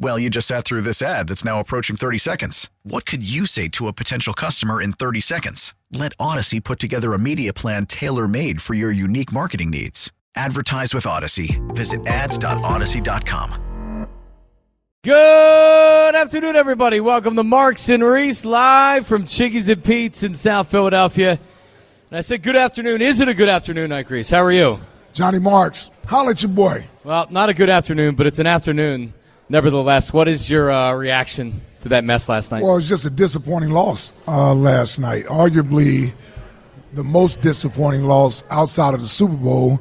Well, you just sat through this ad that's now approaching 30 seconds. What could you say to a potential customer in 30 seconds? Let Audacy put together a media plan tailor made for your unique marketing needs. Advertise with Audacy. Visit ads.audacy.com. Good afternoon, everybody. Welcome to Marks and Reese live from Chickies and Pete's in South Philadelphia. And I said, Good afternoon. Is it a good afternoon, Ike Reese? How are you? Johnny Marks, holla at your boy. Well, not a good afternoon, but it's an afternoon. Nevertheless, what is your uh, reaction to that mess last night? Well, it's just a disappointing loss uh, last night. Arguably the most disappointing loss outside of the Super Bowl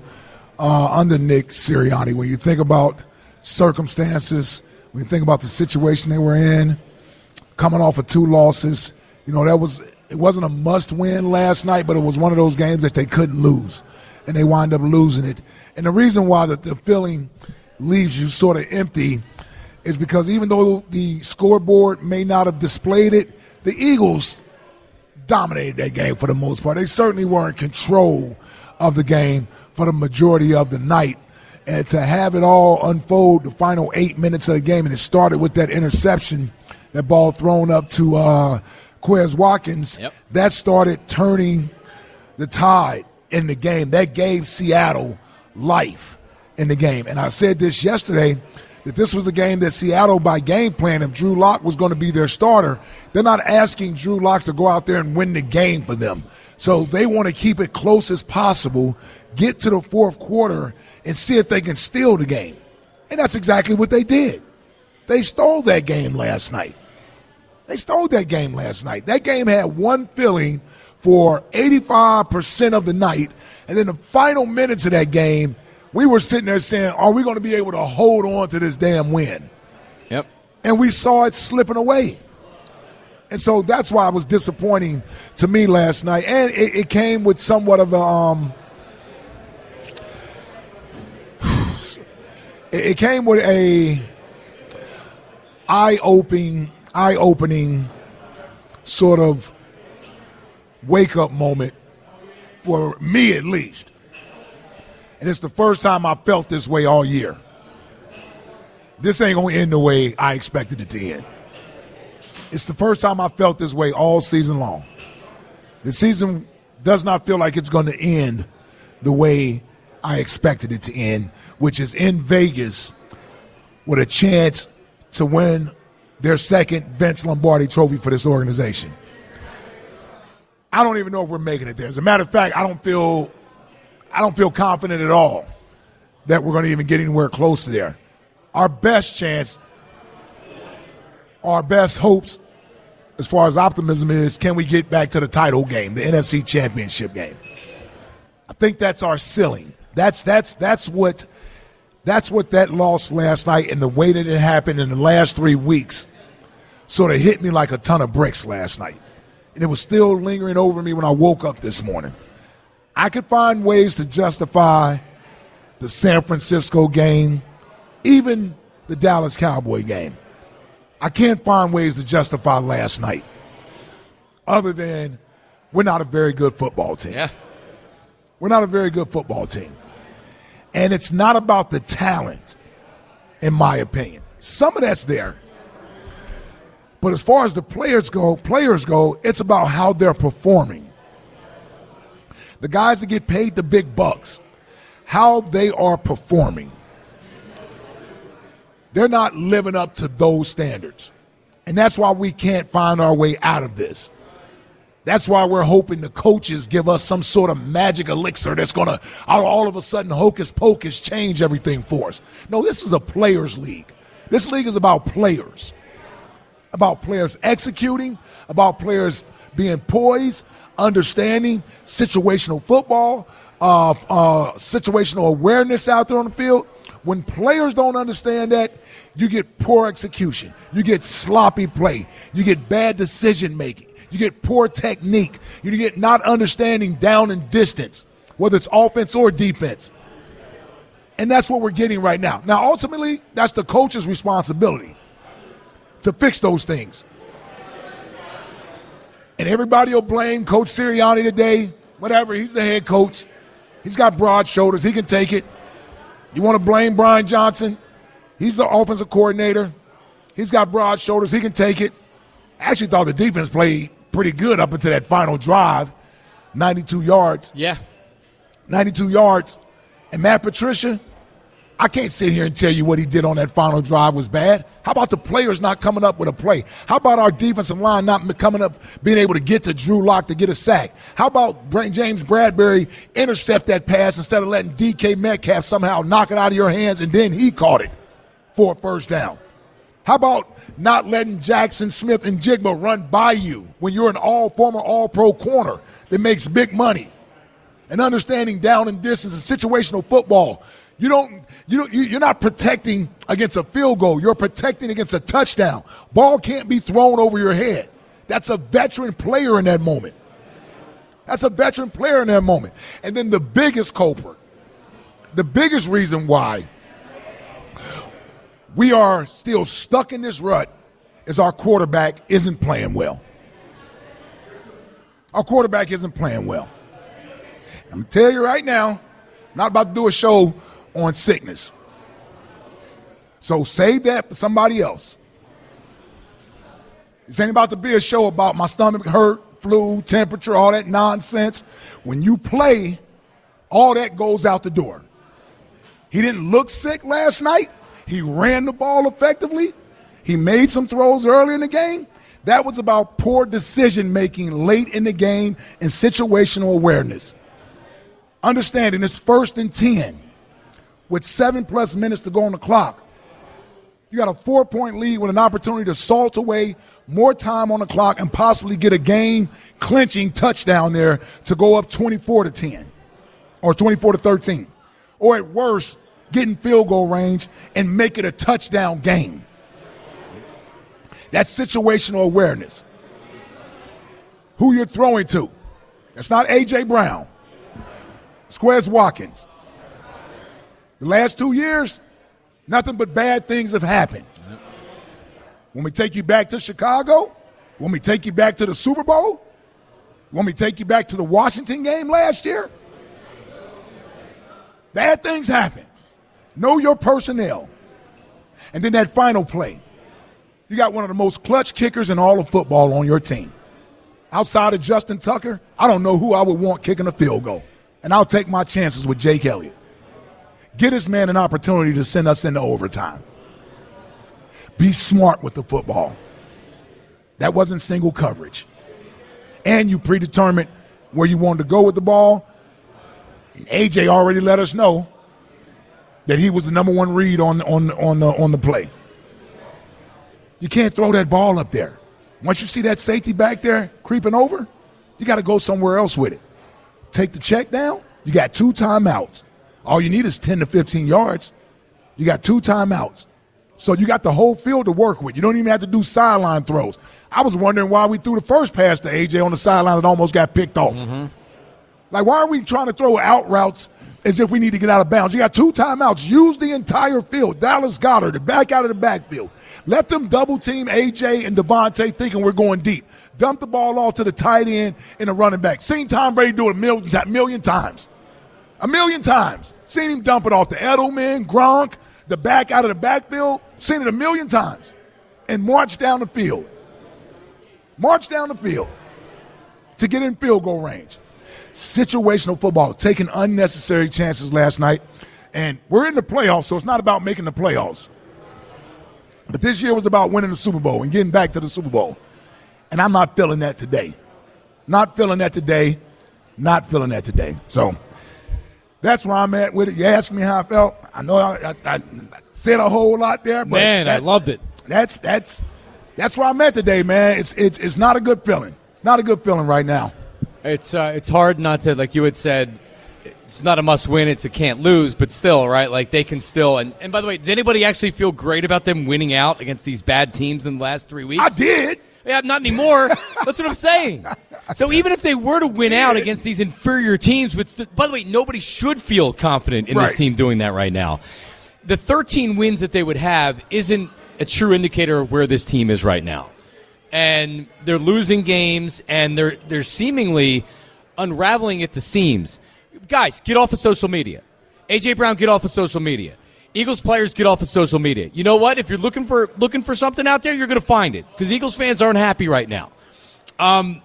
uh, under Nick Sirianni. When you think about circumstances, when you think about the situation they were in, coming off of two losses, you know that was it wasn't a must-win last night, but it was one of those games that they couldn't lose, and they wind up losing it. And the reason why that the feeling leaves you sort of empty is because even though the scoreboard may not have displayed it, the Eagles dominated that game for the most part. They certainly were in control of the game for the majority of the night. And to have it all unfold the final eight minutes of the game, and it started with that interception, that ball thrown up to uh, Quez Watkins, Yep. that started turning the tide in the game. That gave Seattle life in the game. And I said this yesterday that this was a game that Seattle, by game plan, if Drew Lock was going to be their starter, they're not asking Drew Lock to go out there and win the game for them. So they want to keep it close as possible, get to the fourth quarter, and see if they can steal the game. And that's exactly what they did. They stole that game last night. They stole that game last night. That game had one feeling for 85% of the night. And then the final minutes of that game, we were sitting there saying, Are we going to be able to hold on to this damn win? Yep. And we saw it slipping away. And so that's why it was disappointing to me last night. And it, it came with somewhat of a. Um, it came with a eye-opening, eye-opening sort of wake-up moment for me, at least. And it's the first time I felt this way all year. This ain't gonna end the way I expected it to end. It's the first time I felt this way all season long. The season does not feel like it's going to end the way I expected it to end, which is in Vegas with a chance to win their second Vince Lombardi trophy for this organization. I don't even know if we're making it there. As a matter of fact, I don't feel I don't feel confident at all that we're going to even get anywhere close to there. Our best chance, our best hopes, as far as optimism is, can we get back to the title game, the NFC Championship game? I think that's our ceiling. That's that's that's what that's what that loss last night and the way that it happened in the last three weeks sort of hit me like a ton of bricks last night. And it was still lingering over me when I woke up this morning. I could find ways to justify the San Francisco game, even the Dallas Cowboy game. I can't find ways to justify last night, other than we're not a very good football team. Yeah. We're not a very good football team. And it's not about the talent, in my opinion. Some of that's there. But as far as the players go, players go, it's about how they're performing. The guys that get paid the big bucks, how they are performing. They're not living up to those standards. And that's why we can't find our way out of this. That's why we're hoping the coaches give us some sort of magic elixir that's going to all of a sudden hocus pocus change everything for us. No, this is a players' league. This league is about players, about players executing, about players being poised, understanding situational football, uh, uh, situational awareness out there on the field. When players don't understand that, you get poor execution, you get sloppy play, you get bad decision making, you get poor technique, you get not understanding down and distance, whether it's offense or defense. And that's what we're getting right now. Now, ultimately, that's the coach's responsibility to fix those things. And everybody will blame Coach Sirianni today. Whatever, he's the head coach. He's got broad shoulders. He can take it. You want to blame Brian Johnson? He's the offensive coordinator. He's got broad shoulders. He can take it. I actually thought the defense played pretty good up until that final drive 92 yards. Yeah. 92 yards. And Matt Patricia, I can't sit here and tell you what he did on that final drive was bad. How about the players not coming up with a play? How about our defensive line not coming up, being able to get to Drew Lock to get a sack? How about James Bradberry intercept that pass instead of letting DK Metcalf somehow knock it out of your hands and then he caught it for a first down? How about not letting Jackson Smith-Njigba run by you when you're an all former all pro corner that makes big money? And understanding down and distance and situational football. You don't, you don't, you're not protecting against a field goal. You're protecting against a touchdown. Ball can't be thrown over your head. That's a veteran player in that moment. That's a veteran player in that moment. And then the biggest culprit, the biggest reason why we are still stuck in this rut is our quarterback isn't playing well. Our quarterback isn't playing well. I'm to tell you right now, not about to do a show on sickness. So save that for somebody else. This ain't about to be a show about my stomach hurt, flu, temperature, all that nonsense. When you play, all that goes out the door. He didn't look sick last night. He ran the ball effectively. He made some throws early in the game. That was about poor decision making late in the game and situational awareness. Understanding it's first and 10 with seven plus minutes to go on the clock. You got a four point lead with an opportunity to salt away more time on the clock and possibly get a game clinching touchdown there to go up 24 to 10 or 24 to 13. Or at worst, get in field goal range and make it a touchdown game. That's situational awareness. Who you're throwing to. That's not A.J. Brown. Squares Watkins. The last two years, nothing but bad things have happened. When we take you back to Chicago, when we take you back to the Super Bowl, when we take you back to the Washington game last year, bad things happen. Know your personnel. And then that final play. You got one of the most clutch kickers in all of football on your team. Outside of Justin Tucker, I don't know who I would want kicking a field goal. And I'll take my chances with Jake Elliott. Get this man an opportunity to send us into overtime. Be smart with the football. That wasn't single coverage. And you predetermined where you wanted to go with the ball. And AJ already let us know that he was the number one read on on on the, on the play. You can't throw that ball up there. Once you see that safety back there creeping over, you got to go somewhere else with it. Take the check down. You got two timeouts. All you need is 10 to 15 yards. You got two timeouts. So you got the whole field to work with. You don't even have to do sideline throws. I was wondering why we threw the first pass to AJ on the sideline that almost got picked off. Mm-hmm. Like, why are we trying to throw out routes as if we need to get out of bounds? You got two timeouts. Use the entire field. Dallas Goedert, back out of the backfield. Let them double team AJ and DeVonta thinking we're going deep. Dump the ball off to the tight end and the running back. Seen Tom Brady do it a million, a million times. A million times. Seen him dump it off to Edelman, Gronk, the back out of the backfield. Seen it a million times. And march down the field. March down the field to get in field goal range. Situational football, taking unnecessary chances last night. And we're in the playoffs, so it's not about making the playoffs. But this year was about winning the Super Bowl and getting back to the Super Bowl. And I'm not feeling that today. Not feeling that today. Not feeling that today. So That's where I'm at with it. You asked me how I felt. I know I, I, I said a whole lot there, but Man, I loved it. That's that's that's where I'm at today, man. It's it's it's not a good feeling. It's not a good feeling right now. It's uh, it's hard not to like you had said. It's not a must win. It's a can't lose, but still, right? Like they can still. And, and by the way, does anybody actually feel great about them winning out against these bad teams in the last three weeks? I did. Yeah, not anymore. That's what I'm saying. So even if they were to win out against these inferior teams, which by the way, nobody should feel confident in this team doing that right now. The 13 wins that they would have isn't a true indicator of where this team is right now. And they're losing games and they're they're seemingly unraveling at the seams. Guys, get off of social media. AJ Brown, get off of social media. Eagles players get off of social media. You know what? If you're looking for looking for something out there, you're going to find it because Eagles fans aren't happy right now. Um,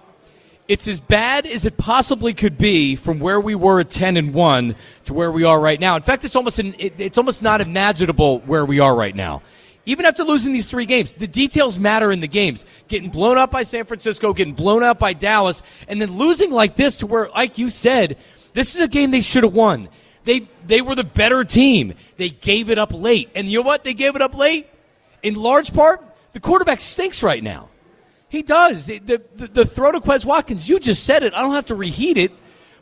it's as bad as it possibly could be from where we were at 10 and 1 to where we are right now. In fact, it's almost an, it, it's almost not imaginable where we are right now. Even after losing these three games, the details matter in the games. Getting blown up by San Francisco, getting blown up by Dallas, and then losing like this to where, like you said, this is a game they should have won. They they were the better team. They gave it up late. And you know what? They gave it up late in large part the quarterback stinks right now. He does. The, the, the throw to Quez Watkins, you just said it. I don't have to reheat it.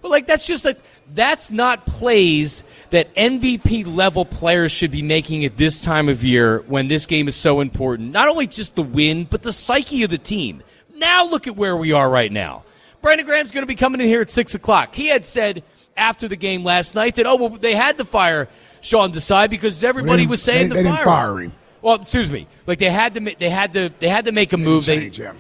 But, like, that's just like, that's not plays that MVP level players should be making at this time of year when this game is so important. Not only just the win, but the psyche of the team. Now look at where we are right now. Brandon Graham's going to be coming in here at 6 o'clock. He had said after the game last night that, oh, well, they had to fire Sean Desai because everybody was saying they- to they fire him. Well, excuse me. Like they had to, they had to, they had to make a move. They, change, yeah.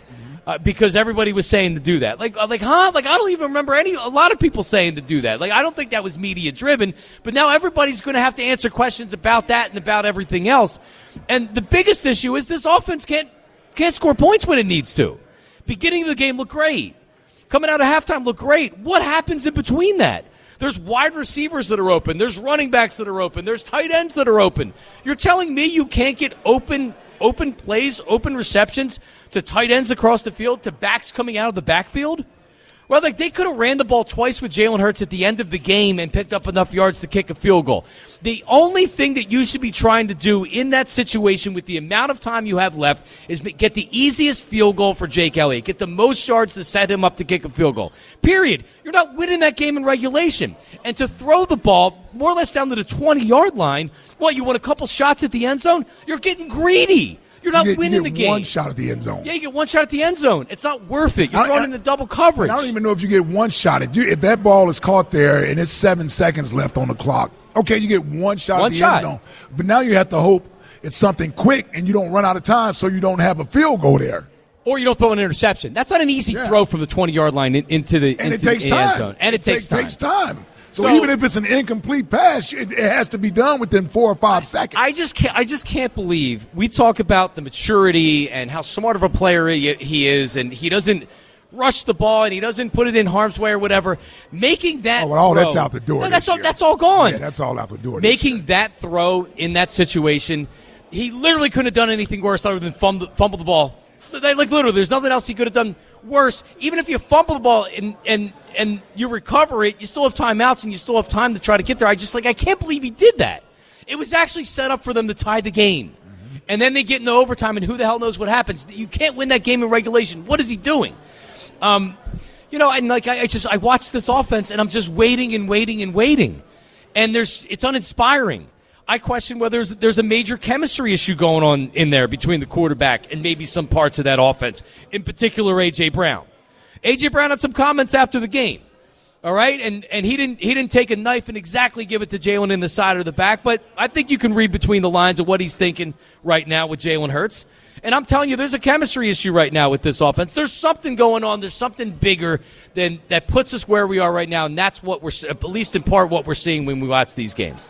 uh, because everybody was saying to do that. Like, uh, like, huh? Like, I don't even remember any. A lot of people saying to do that. Like, I don't think that was media driven. But now everybody's going to have to answer questions about that and about everything else. And the biggest issue is this offense can't can't score points when it needs to. Beginning of the game looked great. Coming out of halftime looked great. What happens in between that? There's wide receivers that are open. There's running backs that are open. There's tight ends that are open. You're telling me you can't get open open plays, open receptions to tight ends across the field, to backs coming out of the backfield? Well, like they could have ran the ball twice with Jalen Hurts at the end of the game and picked up enough yards to kick a field goal. The only thing that you should be trying to do in that situation with the amount of time you have left is get the easiest field goal for Jake Elliott. Get the most yards to set him up to kick a field goal. Period. You're not winning that game in regulation. And to throw the ball more or less down to the 20 yard line, what, you want a couple shots at the end zone? You're getting greedy. You're not You get- you winning get the game. One shot at the end zone. Yeah, you get one shot at the end zone. It's not worth it. You're I- throwing I- in the double coverage. I don't even know if you get one shot. If, you, if that ball is caught there and it's seven seconds left on the clock, okay, you get one shot One at the shot. end zone. But now you have to hope it's something quick and you don't run out of time, so you don't have a field goal there. or you don't throw an interception. That's not an easy Yeah. throw from the 20 yard line in, into the end zone. And into it takes the end time. zone. And it, takes, takes, time. time. So, So- even if it's an incomplete pass, it, has to be done within four or five seconds. I just can't. I just can't believe we talk about the maturity and how smart of a player he, he is, and he doesn't rush the ball and he doesn't put it in harm's way or whatever. Making that Oh, well, all throw- that's out the door No, that's all. year. That's all gone. Yeah, that's all out the door. Making that throw in that situation, he literally couldn't have done anything worse other than fumble, fumble the ball. Like literally, there's nothing else he could have done worse. Even if you fumble the ball and and and you recover it, you still have timeouts and you still have time to try to get there. I just like I can't believe he did that. It was actually set up for them to tie the game. And then they get into overtime, and who the hell knows what happens? You can't win that game in regulation. What is he doing? Um, you know, and like I, I just I watch this offense, and I'm just waiting and waiting and waiting, and there's it's uninspiring. I question whether there's, there's a major chemistry issue going on in there between the quarterback and maybe some parts of that offense, in particular AJ Brown. AJ Brown had some comments after the game. All right, and and he didn't he didn't take a knife and exactly give it to Jalen in the side or the back, but I think you can read between the lines of what he's thinking right now with Jalen Hurts. And I'm telling you, there's a chemistry issue right now with this offense. There's something going on. There's something bigger than that puts us where we are right now, and that's what we're at least in part what we're seeing when we watch these games.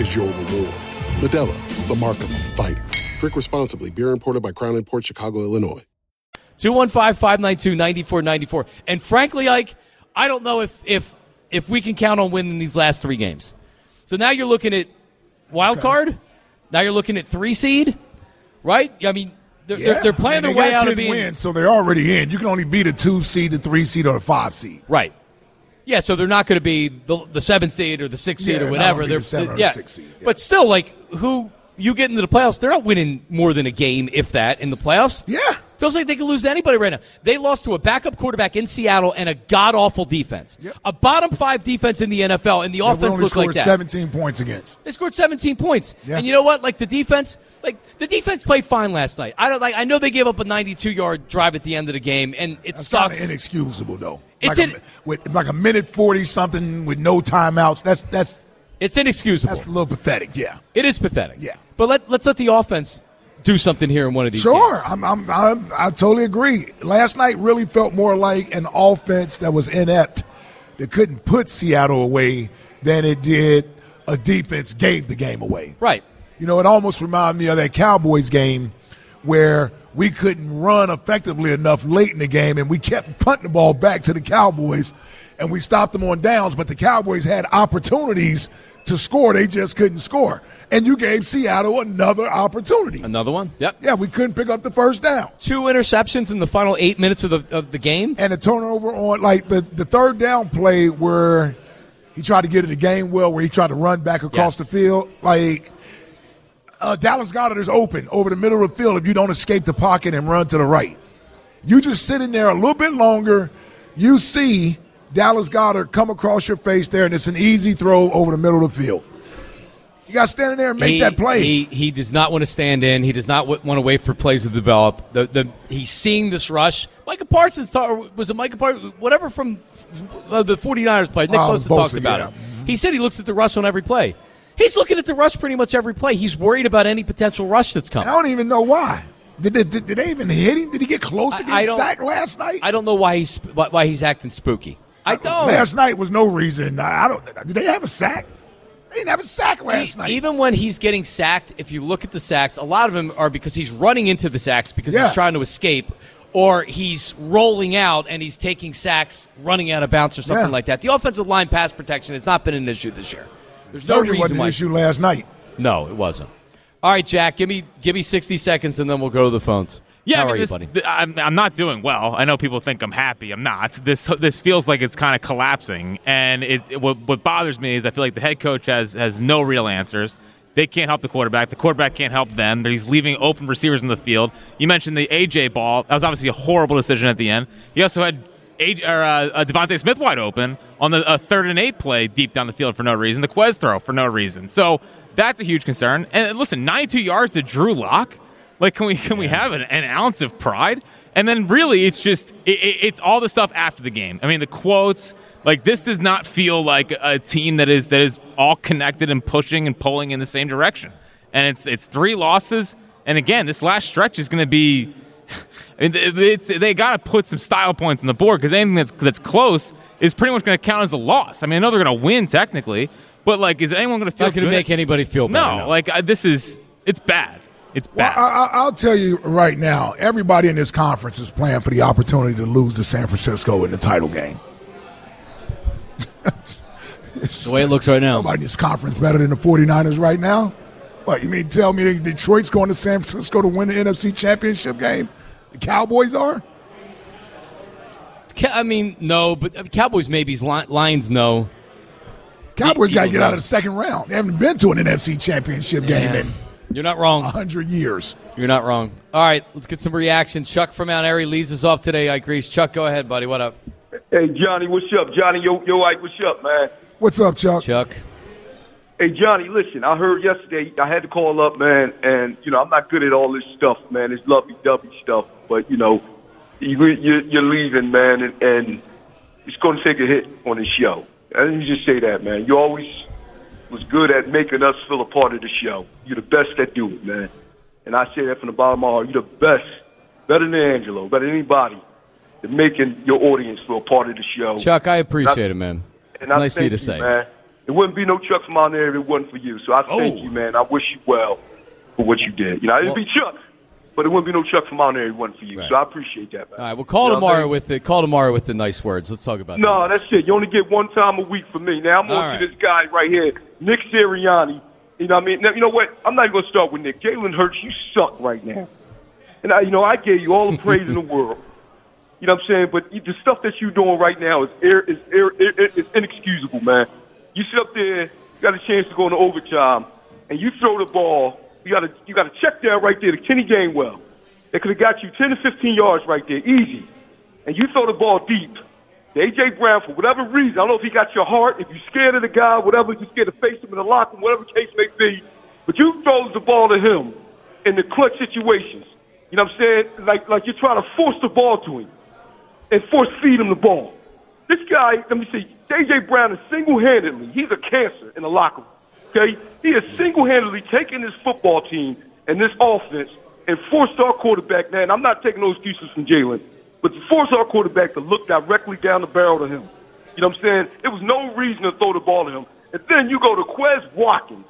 is your reward. Modelo, the mark of a fighter. Drink responsibly. Beer imported by Crown Port Chicago, Illinois. 215 592 9494. And frankly, Ike, I don't know if, if if we can count on winning these last three games. So now you're looking at wild card. Now you're looking at three seed, right? I mean, they're, Yeah. they're, they're playing I mean, their they way got out 10 of being wins, so they're already in. You can only beat a two seed, the three seed, or the five seed. right. Yeah, so they're not going to be the, the seventh seed or the sixth seed Yeah, or whatever. They're the yeah. seed, yeah. but still, like who you get into the playoffs, they're not winning more than a game, if that, in the playoffs. Yeah. Feels like they could lose to anybody right now. They lost to a backup quarterback in Seattle and a god awful defense. Yep. A bottom five defense in the NFL, and the offense looked like scored that. 17 points against. They scored 17 points. Yeah. And you know what? Like the defense, like the defense played fine last night. I don't like I know they gave up a 92-yard drive at the end of the game and it That's sucks. inexcusable, though. It's like in- a, with like a minute 40 something with no timeouts. That's that's it's inexcusable. that's a little pathetic. Yeah. it is pathetic. Yeah. But let let's let the offense do something here in one of these Sure, games. I'm, I'm, I'm, I totally agree. Last night really felt more like an offense that was inept, that couldn't put Seattle away, than it did a defense gave the game away. Right. You know, it almost reminded me of that Cowboys game where we couldn't run effectively enough late in the game, and we kept punting the ball back to the Cowboys, and we stopped them on downs. But the Cowboys had opportunities to score; they just couldn't score. And you gave Seattle another opportunity. Another one? Yep. Yeah, we couldn't pick up the first down. Two interceptions in the final 8 minutes of the of the game. And a turnover on like the, the third down play where he tried to get it to Gainwell, where he tried to run back across Yes. the field. Like uh, Dallas Goedert is open over the middle of the field if you don't escape the pocket and run to the right. You just sit in there a little bit longer. You see Dallas Goedert come across your face there, and it's an easy throw over the middle of the field. You got to stand in there and make he, that play. He he does not want to stand in. He does not w- want to wait for plays to develop. The the he's seeing this rush. Micah Parsons ta- or was it Micah Parsons? Whatever from uh, the 49ers play. Nick Oh, Bosa talked about yeah. it. He said he looks at the rush on every play. He's looking at the rush pretty much every play. He's worried about any potential rush that's and I don't even know why. Did they, did, did they even hit him? Did he get close to getting sacked last night? I don't know why he's why, he's acting spooky. I uh, don't. Last night was no reason. I I don't. Did they have a sack? They didn't have a sack last E- night. Even when he's getting sacked, if you look at the sacks, a lot of them are because he's running into the sacks because Yeah. he's trying to escape, or he's rolling out and he's taking sacks, running out of bounds or something Yeah. like that. The offensive line pass protection has not been an issue this year. There's no Certainly reason wasn't why. an issue last night. No, it wasn't. All right, Jack, give me give me 60 seconds and then we'll go to the phones. Yeah, How I mean, are you, this- buddy? th- I'm, I'm not doing well. I know people think I'm happy. I'm not. This this feels like it's kind of collapsing, and it, it- what, what bothers me is I feel like the head coach has has no real answers. They can't help the quarterback. The quarterback can't help them. He's leaving open receivers in the field. You mentioned the AJ ball. That was obviously a horrible decision at the end. He also had Or, uh, uh, DeVonta Smith wide open on the uh, third and eight play deep down the field for no reason. The Quez throw for no reason. So that's a huge concern. And listen, 92 yards to Drew Lock. Like, can we can we have an, an ounce of pride? And then really, it's just it, it- it's all the stuff after the game. I mean, the quotes. Like this does not feel like a team that is that is all connected and pushing and pulling in the same direction. And it's it's three losses. And again, this last stretch is going to be. I mean, it's, they got to put some style points on the board because anything that's that's close is pretty much going to count as a loss. I mean, I know they're going to win technically, but like, is anyone going to feel not going to make anybody feel better. no, like I, this is it's bad. It's bad. I, I, I'll tell you right now, everybody in this conference is playing for the opportunity to lose to San Francisco in the title game. it's the way it looks right now. Nobody in this conference better than the 49ers right now. What, you mean tell me that Detroit's going to San Francisco to win the NFC Championship game? The Cowboys are? I mean, no, but uh, Cowboys maybe, Li- Lions no. Cowboys got to get out of the second round. They haven't been to an NFC Championship game in You're not wrong. 100 years. You're not wrong. All right, let's get some reaction. Chuck from Mount Airy leads us off today. I Grease. Chuck, go ahead, buddy. What up? Hey Johnny, what's up? Johnny, yo, yo, Ike, what's up, man? What's up, Chuck? Chuck. Hey Johnny, listen, I heard yesterday. I had to call up, man, and you know I'm not good at all this stuff, man. This lovey-dovey stuff, but you know, you, you're, you're leaving, man, and, and it's going to take a hit on the show. And me just say that, man. You always was good at making us feel a part of the show. You're the best at do it, man. And I say that from the bottom of my heart. You're the best, better than Angelo, better than anybody, at making your audience feel a part of the show. Chuck, I appreciate it, man. And It's I nice of you to say. man. It wouldn't be no Chuck from out there if it wasn't for you. So I oh. thank Oh. you, man. I wish you well for what you did. You know, it'd Well- be Chuck, but it wouldn't be no Chuck from out there if it wasn't for you. Right. So I appreciate that, man. All right, well, call You know tomorrow with the call tomorrow with the nice words. Let's talk about that. No, that. that's it. You only get one time a week for me. Now I'm All going to right. this guy right here, Nick Sirianni. You know what I mean? Now, you know what? I'm not even going to start with Nick. Jalen Hurts, you suck right now. And I, you know, I gave you all the praise in the world. You know what I'm saying? But the stuff that you're doing right now is air, is, is inexcusable, man. You sit up there, you got a chance to go into overtime, and you throw the ball. You got to you got to check down right there to Kenny Gainwell. That could have got you 10 to 15 yards right there, easy. And you throw the ball deep. To A.J. Brown, for whatever reason, I don't know if he got your heart, if you're scared of the guy, whatever, you're scared to face him in the locker whatever the case may be, but you throw the ball to him in the clutch situations. You know what I'm saying? Like, like you're trying to force the ball to him and force feed him the ball. This guy, let me see, A.J. Brown is single-handedly, he's a cancer in the locker room. Okay? He is single-handedly taking this football team and this offense and forced our quarterback, man, I'm not taking no excuses from Jalen, but to force our quarterback to look directly down the barrel to him. You know what I'm saying? There was no reason to throw the ball to him. And then you go to Quez Watkins.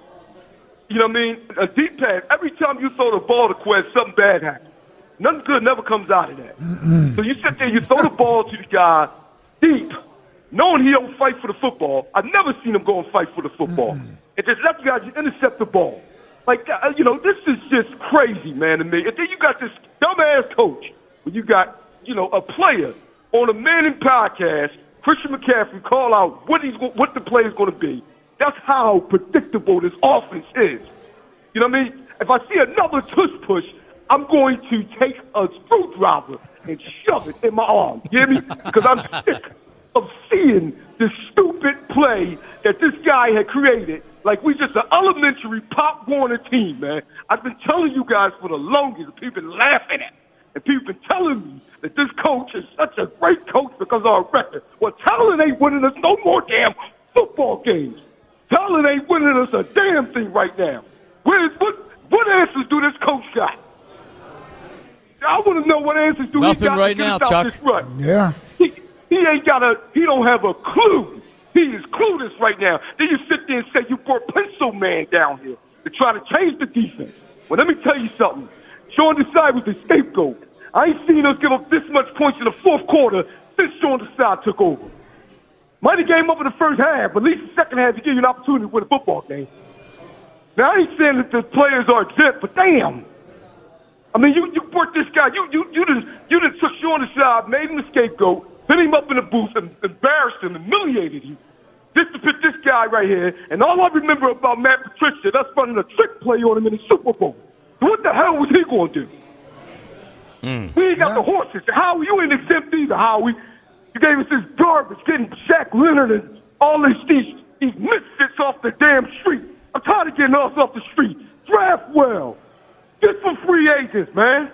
You know what I mean? A deep pass. Every time you throw the ball to Quez, something bad happens. Nothing good never comes out of that. So you sit there, you throw the ball to the guy deep, knowing he don't fight for the football. I've never seen him go and fight for the football. And just let the guy just intercept the ball. Like, uh, you know, this is just crazy, man, to me. And then you got this dumbass coach. When you got, you know, a player on a Manning podcast, Christian McCaffrey, call out what he's what the play is going to be. That's how predictable this offense is. You know what I mean? If I see another tush push, I'm going to take a screwdriver and shove it in my arm. You hear me? Because I'm sick of seeing this stupid play that this guy had created. Like we just an elementary pop Warner team, man. I've been telling you guys for the longest. People been laughing at, me. and people been telling me that this coach is such a great coach because of our record. Well, Talent ain't winning us no more damn football games. Talent ain't winning us a damn thing right now. Where's what? What answers do this coach got? I want to know what answers do Nothing he got right to get now, us out Chuck. this rut. Yeah. He, ain't got a. He don't have a clue. He is clueless right now. Then you sit there and say you brought Pencil Man down here to try to change the defense. Well, let me tell you something. Sean Desai was the scapegoat. I ain't seen us give up this much points in the fourth quarter since Sean Desai took over. Might have game up in the first half, but at least the second half to give you an opportunity to win a football game. Now I ain't saying that the players are exempt, but damn. I mean, you you brought this guy. You you you done you done took Sean aside, made him the scapegoat, put him up in the booth, and embarrassed him, humiliated him. This to put this guy right here, and all I remember about Matt Patricia, that's running a trick play on him in the Super Bowl. What the hell was he going to do? Hmm. We ain't got the horses. Howie, you ain't exempt either, Howie. You gave us this garbage, getting Shaq Leonard and all these these, these misfits off the damn street. I'm tired of getting us off the street. Draft well. Get some free agents, man.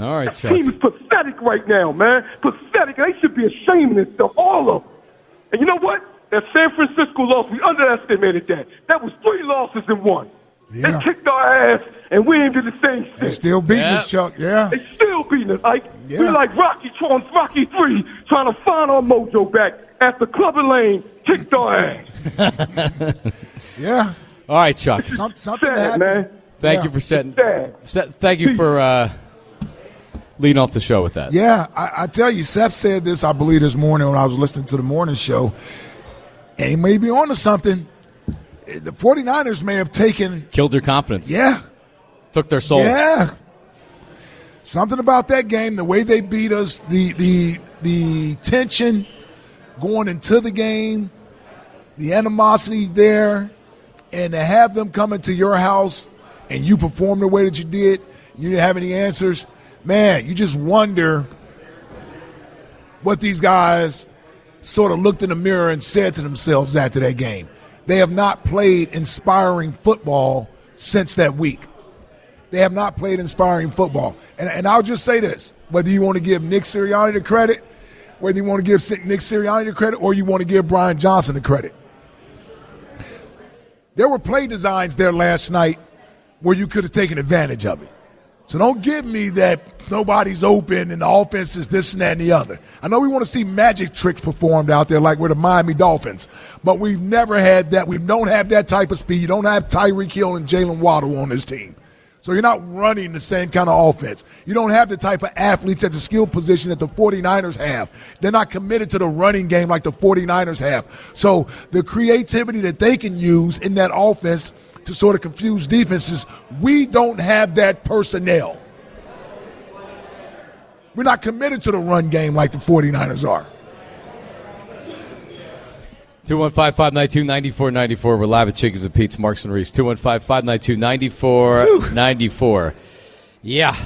All right, That Chuck. team is pathetic right now, man. Pathetic. They should be ashamed of themselves, all of them. And you know what? That San Francisco loss, we underestimated that. That was three losses in one. Yeah. They kicked our ass, and we ain't did the same shit. They still beating us, Chuck. Yeah. They still beating us, Ike. Yeah. We like Rocky on Rocky 3 trying to find our mojo back after Clubber Lang kicked our ass. Yeah. All right, Chuck. Some, something Sad, happened. man. Thank Yeah. you for setting. Sad. Set, thank you for uh, leading off the show with that. Yeah, I, I tell you, Seth said this, I believe, this morning when I was listening to the morning show. And he may be on to something. The 49ers may have taken. Killed their confidence. Yeah. Took their soul. Yeah. Something about that game, the way they beat us, the the the tension going into the game, the animosity there, and to have them come into your house and you perform the way that you did, you didn't have any answers, man, you just wonder what these guys sort of looked in the mirror and said to themselves after that game. They have not played inspiring football since that week. They have not played inspiring football. And, and I'll just say this whether you want to give Nick Sirianni the credit, whether you want to give Nick Sirianni the credit, or you want to give Brian Johnson the credit. There were play designs there last night where you could have taken advantage of it. So don't give me that nobody's open and the offense is this and that and the other. I know we want to see magic tricks performed out there like we're the Miami Dolphins, but we've never had that. We don't have that type of speed. You don't have Tyreek Hill and Jaylen Waddle on this team. So you're not running the same kind of offense. You don't have the type of athletes at the skill position that the 49ers have. They're not committed to the running game like the 49ers have. So the creativity that they can use in that offense – to sort of confuse defenses. We don't have that personnel. We're not committed to the run game like the 49ers are. 215 592 9494. We're live at Chickies and Pete's, Marks and Reese. 215 592 9494. Yeah.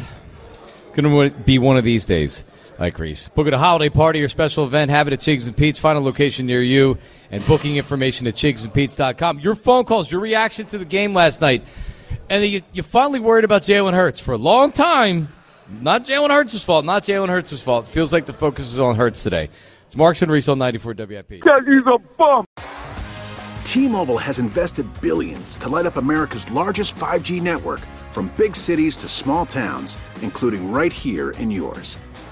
Going to be one of these days, like Reese. Book at a holiday party or special event. Have it at Chickies and Pete's. Find a location near you and booking information at chickiesandpetes.com. Your phone calls, your reaction to the game last night, and you, you finally worried about Jalen Hurts for a long time. Not Jalen Hurts' fault. Not Jalen Hurts' fault. It feels like the focus is on Hurts today. It's Marks and Reese on 94 WIP. Because he's a bum. T-Mobile has invested billions to light up America's largest 5G network from big cities to small towns, including right here in yours.